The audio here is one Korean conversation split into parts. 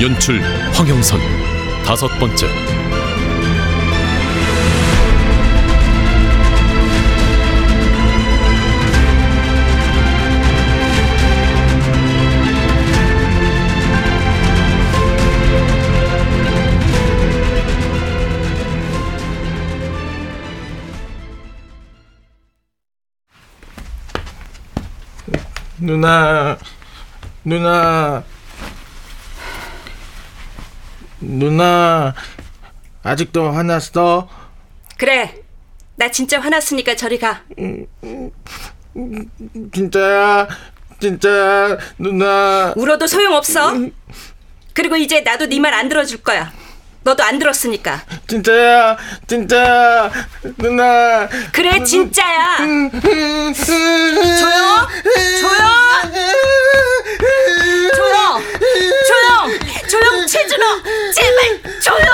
연출 황영선. 다섯 번째. 누나, 누나, 누나, 아직도 화났어? 그래. 나 진짜 화났으니까 저리 가. 진짜야, 진짜야, 누나. 울어도 소용없어. 그리고 이제 나도 네 말 안 들어줄 거야. 너도 안 들었으니까. 진짜야, 진짜야, 누나. 그래 진짜야. 조용. 조용. 조용. 조용. 조용 최준호. 제발 조용.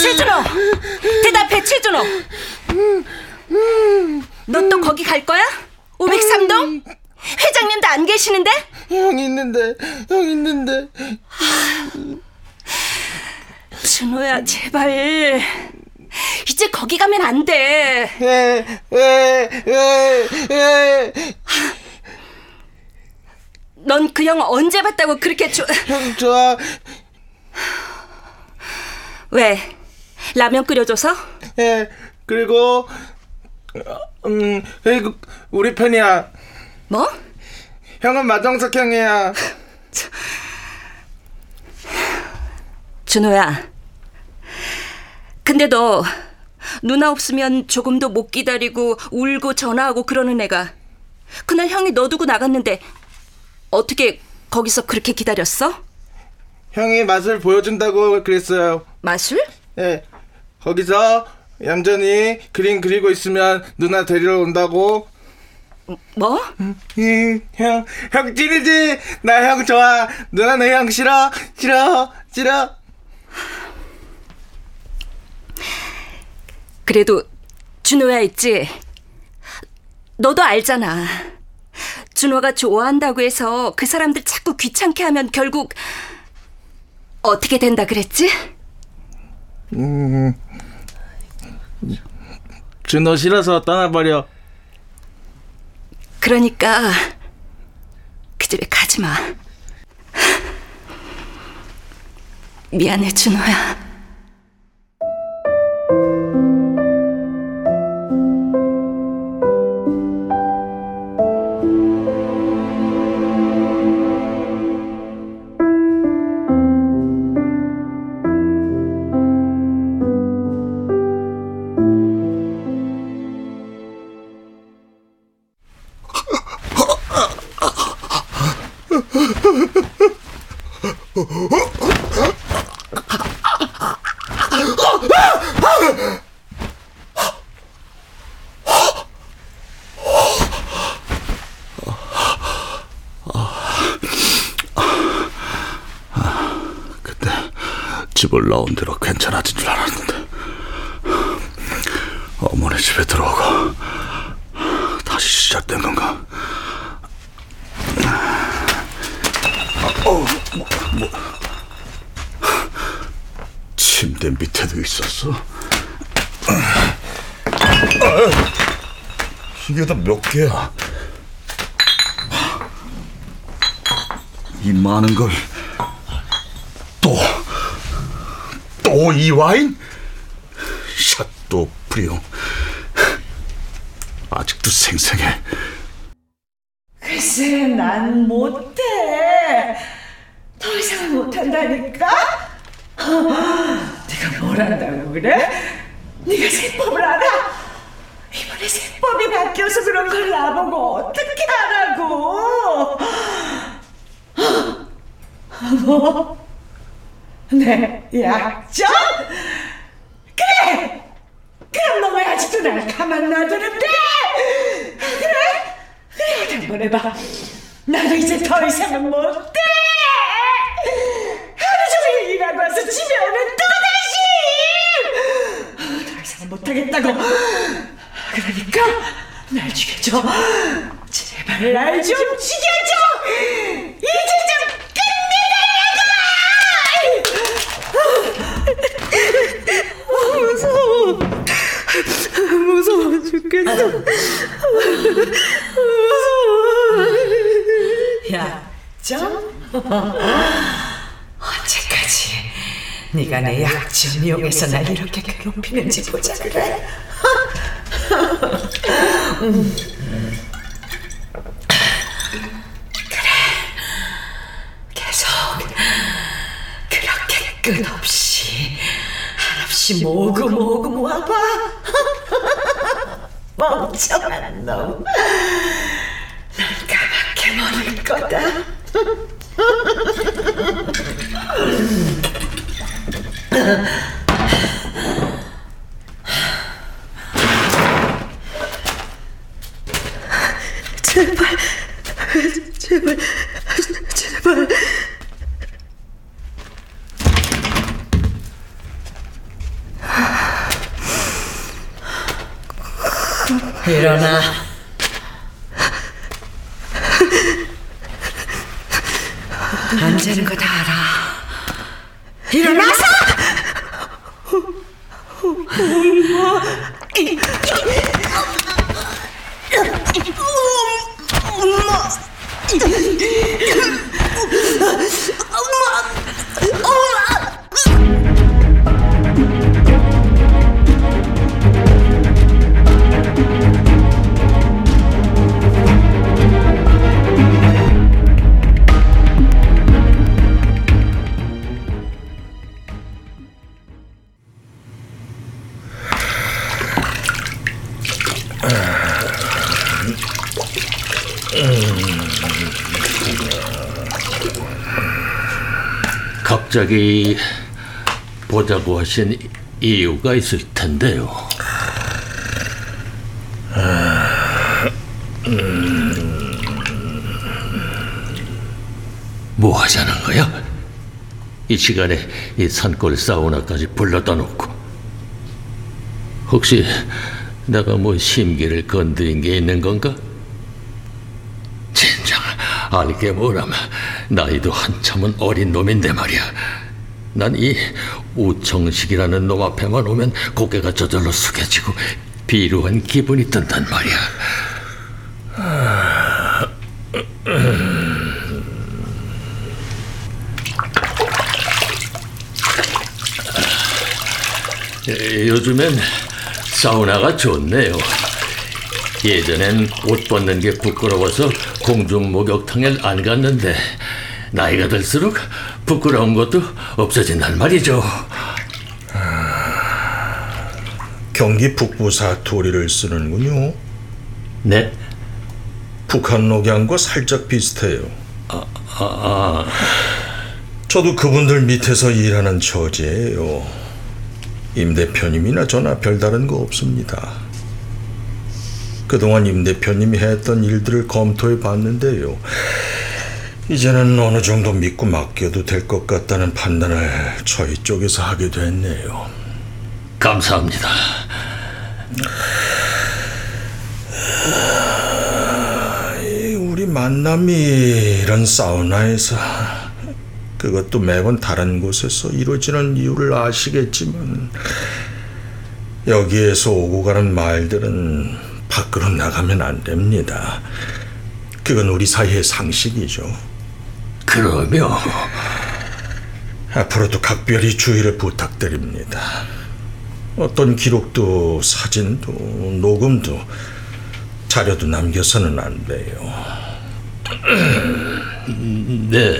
최준호. 대답해 최준호. 너 또 거기 갈 거야? 503동? 회장님도 안 계시는데? 형 있는데, 형 있는데. 준호야 제발 이제 거기 가면 안 돼. 에, 에, 에, 에. 넌그 영화 언제 봤다고 그렇게 좋... 형 좋아. 왜? 라면 끓여줘서? 예, 그리고, 음, 그리고 우리 편이야. 뭐? 형은 마정석 형이야. 준호야. 근데 너 누나 없으면 조금도 못 기다리고 울고 전화하고 그러는 애가 그날 형이 너 두고 나갔는데 어떻게 거기서 그렇게 기다렸어? 형이 맛을 보여준다고 그랬어요. 마술? 예, 거기서 얌전히 그림 그리고 있으면 누나 데리러 온다고. 뭐? 음, 형, 형 찐이지? 나 형 좋아. 누나는 형 싫어? 싫어? 싫어? 그래도 준호야 있지. 너도 알잖아. 준호가 좋아한다고 해서 그 사람들 자꾸 귀찮게 하면 결국 어떻게 된다 그랬지? 준호 싫어서 떠나버려. 그러니까 그 집에 가지 마. 미안해 준호야. 나온 대로 괜찮아진 줄 알았는데 어머니 집에 들어오고 다시 시작된 건가? 어, 뭐, 뭐. 침대 밑에도 있었어. 이게 다 몇 개야? 이 많은 걸 또, 또이 와인? 샤또 프리옹. 아직도 생생해. 글쎄, 난 못해. 더 이상 못한다니까? 네가 뭘 한다고 그래? 네가 세법을 알아? 이번에 세법이 바뀌어서 그런 걸 나보고 어떻게 하라고? 내 약점? 그래! 그럼 너왜 아직도 날 가만 놔두는데? 그래? 그래, 한번 해봐. 나도 이제 더 이상은 못돼! 하루 종일 일하고 와서 집에 오면 또 다시! 더 이상은 못하겠다고! 그러니까 날 죽여줘! 제발 날 좀 죽여줘! 이제 좀 죽겠어. 무서워. 약점? 언제까지 네가 내 약점 이용해서 날 이렇게 괴롭히는지 보자 그래. 음. 그래. 계속 그렇게 끝없이 한없이 모으고 모으고 모아봐. 멍청한 놈. 난 까맣게 모를 거다. 제발, 제발, 제발. 일어나. 안 되는 거 다 알아. 일어나서! 갑자기 보자고 하신 이유가 있을 텐데요. 뭐 하자는 거야? 이 시간에 이 산골 사우나까지 불러다 놓고 혹시 내가 뭐 심기를 건드린 게 있는 건가? 진정 알게 뭐라면 나이도 한참은 어린 놈인데 말이야. 난 이 우청식이라는 놈 앞에만 오면 고개가 저절로 숙여지고 비루한 기분이 든단 말이야. 에, 요즘엔 사우나가 좋네요. 예전엔 옷 벗는 게 부끄러워서 공중 목욕탕에 안 갔는데 나이가 들수록 부끄러운 것도 없어진단 말이죠. 경기 북부 사투리를 쓰는군요. 네? 북한 녹양과 살짝 비슷해요. 아, 저도 그분들 밑에서 일하는 처지예요. 임 대표님이나 저나 별다른 거 없습니다. 그동안 임 대표님이 했던 일들을 검토해 봤는데요. 이제는 어느 정도 믿고 맡겨도 될 것 같다는 판단을 저희 쪽에서 하게 됐네요. 감사합니다. 이 우리 만남이 이런 사우나에서 그것도 매번 다른 곳에서 이루어지는 이유를 아시겠지만 여기에서 오고 가는 말들은 밖으로 나가면 안 됩니다. 그건 우리 사이의 상식이죠. 그러면 앞으로도 각별히 주의를 부탁드립니다. 어떤 기록도 사진도 녹음도 자료도 남겨서는 안 돼요. 네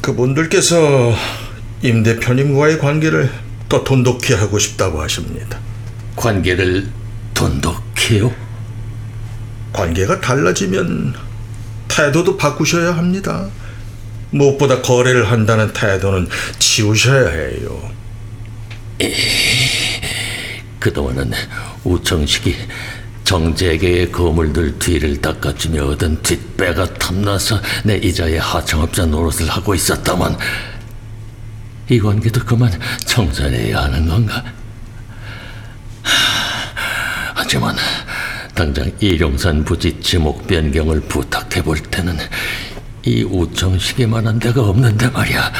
그분들께서 임 대표님과의 관계를 더 돈독히 하고 싶다고 하십니다. 관계를 돈독해요. 관계가 달라지면 태도도 바꾸셔야 합니다. 무엇보다 거래를 한다는 태도는 지우셔야 해요. 그동안은 우청식이 정재계의 거물들 뒤를 닦아주며 얻은 뒷배가 탐나서 내 이자의 하청업자 노릇을 하고 있었다만 이 관계도 그만 청산해야 하는 건가? 하, 하지만 당장 일용산 부지 지목 변경을 부탁해 볼 때는 이 우청식이만한 데가 없는데 말이야.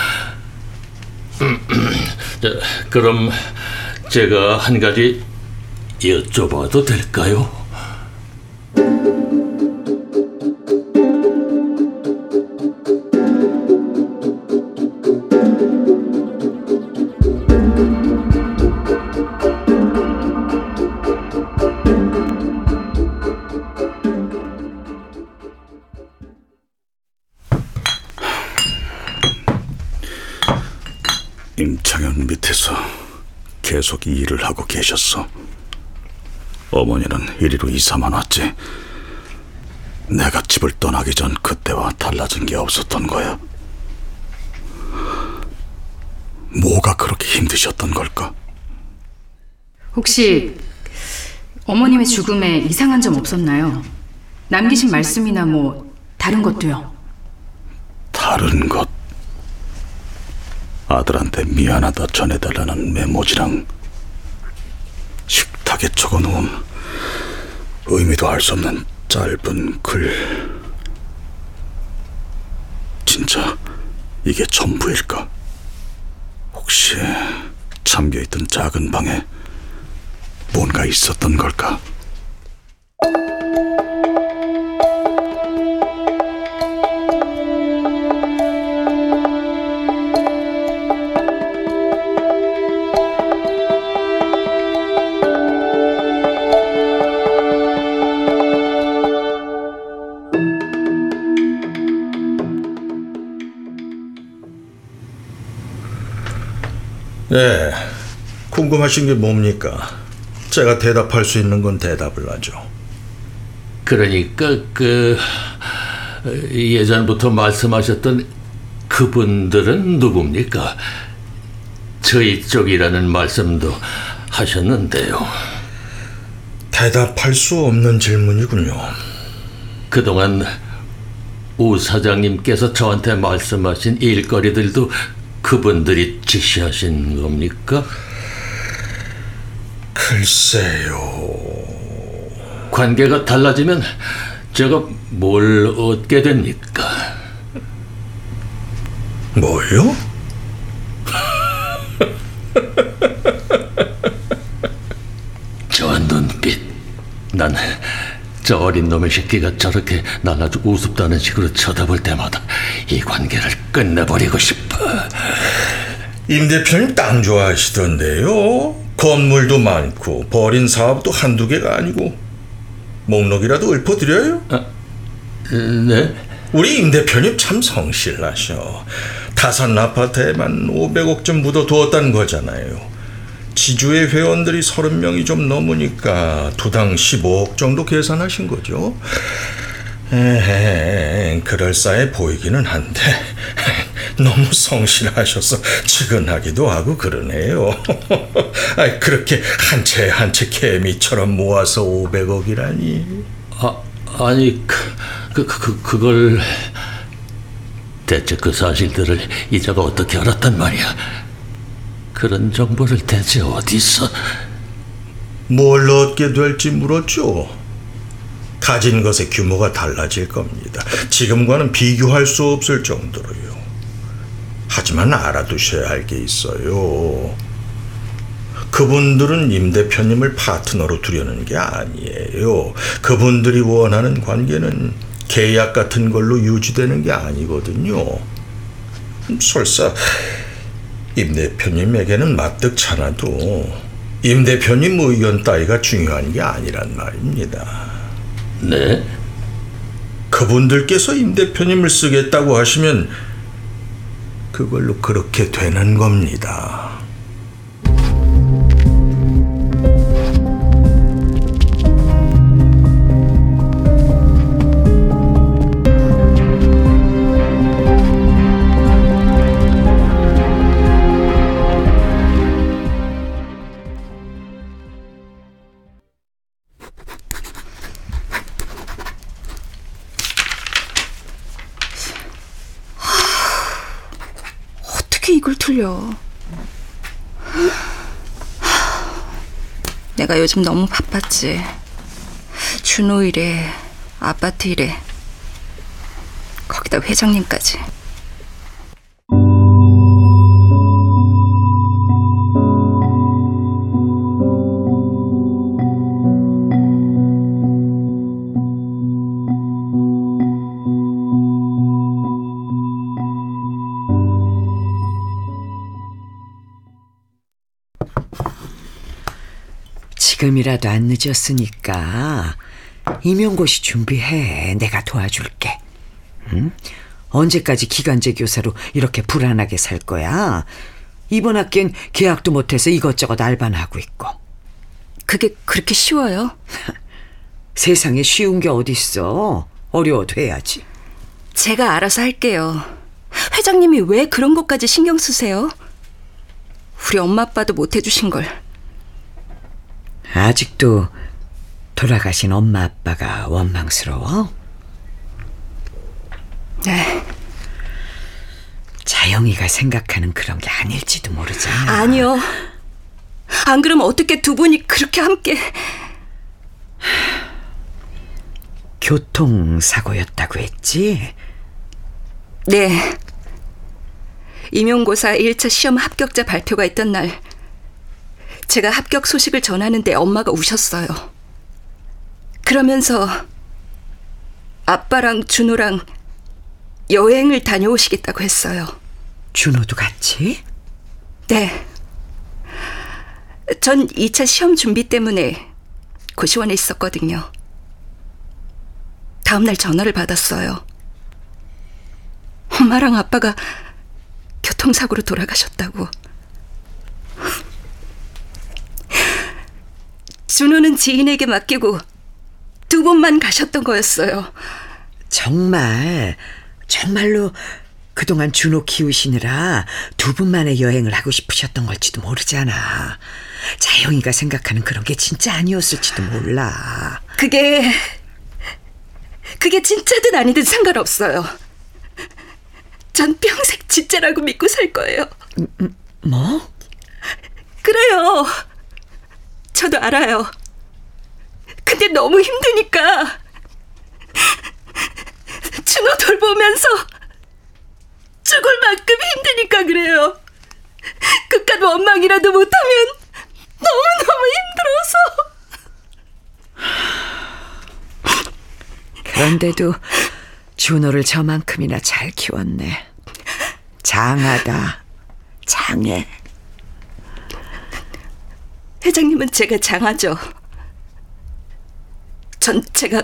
자, 그럼 제가 한 가지 여쭤봐도 될까요? 임창현 밑에서 계속 이 일을 하고 계셨어. 어머니는 이리로 이사만 왔지. 내가 집을 떠나기 전 그때와 달라진 게 없었던 거야. 뭐가 그렇게 힘드셨던 걸까? 혹시 어머님의 죽음에 이상한 점 없었나요? 남기신 말씀이나 뭐 다른 것도요. 다른 것. 아들한테 미안하다 전해달라는 메모지랑 식탁에 적어놓은 의미도 알 수 없는 짧은 글. 진짜 이게 전부일까? 혹시 잠겨있던 작은 방에 뭔가 있었던 걸까? 네, 궁금하신 게 뭡니까? 제가 대답할 수 있는 건 대답을 하죠. 그러니까 그 예전부터 말씀하셨던 그분들은 누굽니까? 저희 쪽이라는 말씀도 하셨는데요. 대답할 수 없는 질문이군요. 그동안 우 사장님께서 저한테 말씀하신 일거리들도 그분들이 지시하신 겁니까? 글쎄요. 관계가 달라지면 제가 뭘 얻게 됩니까? 뭐요? 저 눈빛. 난 저 어린 놈의 새끼가 저렇게 날 아주 우습다는 식으로 쳐다볼 때마다 이 관계를 끝내버리고 싶어. 임 대표님 땅 좋아하시던데요. 건물도 많고 버린 사업도 한두 개가 아니고 목록이라도 읊어드려요? 네? 우리 임 대표님 참 성실하셔. 다산 아파트에만 500억 좀 묻어두었다는 거잖아요. 지주의 회원들이 30명이 좀 넘으니까 두당 15억 정도 계산하신 거죠. 에헤, 그럴싸해 보이기는 한데 너무 성실하셔서 측은하기도 하고 그러네요. 아, 그렇게 한 채 한 채 개미처럼 모아서 500억이라니. 아, 아니 그, 그, 그, 그걸 대체 그 사실들을 이자가 어떻게 알았단 말이야? 그런 정보를 대체 어디서? 뭘 얻게 될지 물었죠. 가진 것의 규모가 달라질 겁니다. 지금과는 비교할 수 없을 정도로요. 하지만 알아두셔야 할 게 있어요. 그분들은 임 대표님을 파트너로 두려는 게 아니에요. 그분들이 원하는 관계는 계약 같은 걸로 유지되는 게 아니거든요. 설사 임 대표님에게는 마뜩찮아도 임 대표님 의견 따위가 중요한 게 아니란 말입니다. 네? 그분들께서 임 대표님을 쓰겠다고 하시면 그걸로 그렇게 되는 겁니다. 내가 요즘 너무 바빴지. 준호 일에, 아파트 일에, 거기다 회장님까지. 지금이라도 안 늦었으니까 임용고시 준비해. 내가 도와줄게. 응? 언제까지 기간제 교사로 이렇게 불안하게 살 거야? 이번 학기엔 계약도 못해서 이것저것 알바나 하고 있고. 그게 그렇게 쉬워요? 세상에 쉬운 게 어딨어. 어려워도 해야지. 제가 알아서 할게요. 회장님이 왜 그런 것까지 신경 쓰세요? 우리 엄마 아빠도 못 해주신 걸. 아직도 돌아가신 엄마 아빠가 원망스러워? 네. 자영이가 생각하는 그런 게 아닐지도 모르잖아. 아니요. 안 그러면 어떻게 두 분이 그렇게 함께 교통사고였다고 했지? 네. 임용고사 1차 시험 합격자 발표가 있던 날 제가 합격 소식을 전하는데 엄마가 우셨어요. 그러면서 아빠랑 준호랑 여행을 다녀오시겠다고 했어요. 준호도 같이? 네. 전 2차 시험 준비 때문에 고시원에 있었거든요. 다음날 전화를 받았어요. 엄마랑 아빠가 교통사고로 돌아가셨다고. 준호는 지인에게 맡기고 두 번만 가셨던 거였어요. 정말, 정말로 그동안 준호 키우시느라 두 분만의 여행을 하고 싶으셨던 걸지도 모르잖아. 자영이가 생각하는 그런 게 진짜 아니었을지도 몰라. 그게 그게 진짜든 아니든 상관없어요. 전 평생 진짜라고 믿고 살 거예요. 뭐? 그래요. 저도 알아요. 근데 너무 힘드니까 준호 돌보면서 죽을 만큼 힘드니까 그래요. 그깟 원망이라도 못하면 너무너무 힘들어서. 그런데도 준호를 저만큼이나 잘 키웠네. 장하다. 장해. 회장님은 제가 장하죠. 전 제가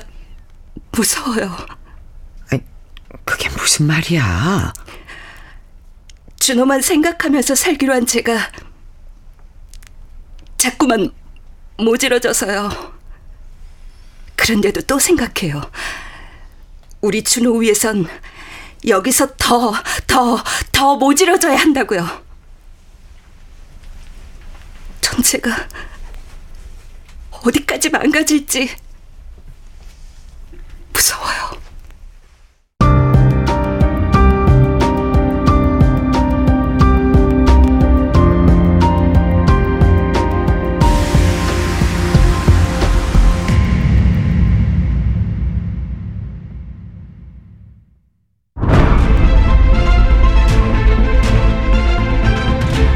무서워요. 아니, 그게 무슨 말이야? 준호만 생각하면서 살기로 한 제가 자꾸만 모질어져서요. 그런데도 또 생각해요. 우리 준호 위해선 여기서 더, 더, 더 모질어져야 한다고요. 전 제가 어디까지 망가질지 무서워요.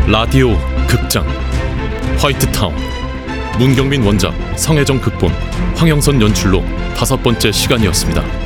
라디오 극장 화이트타운 문경민 원작 성혜정 극본 황영선 연출로 다섯 번째 시간이었습니다.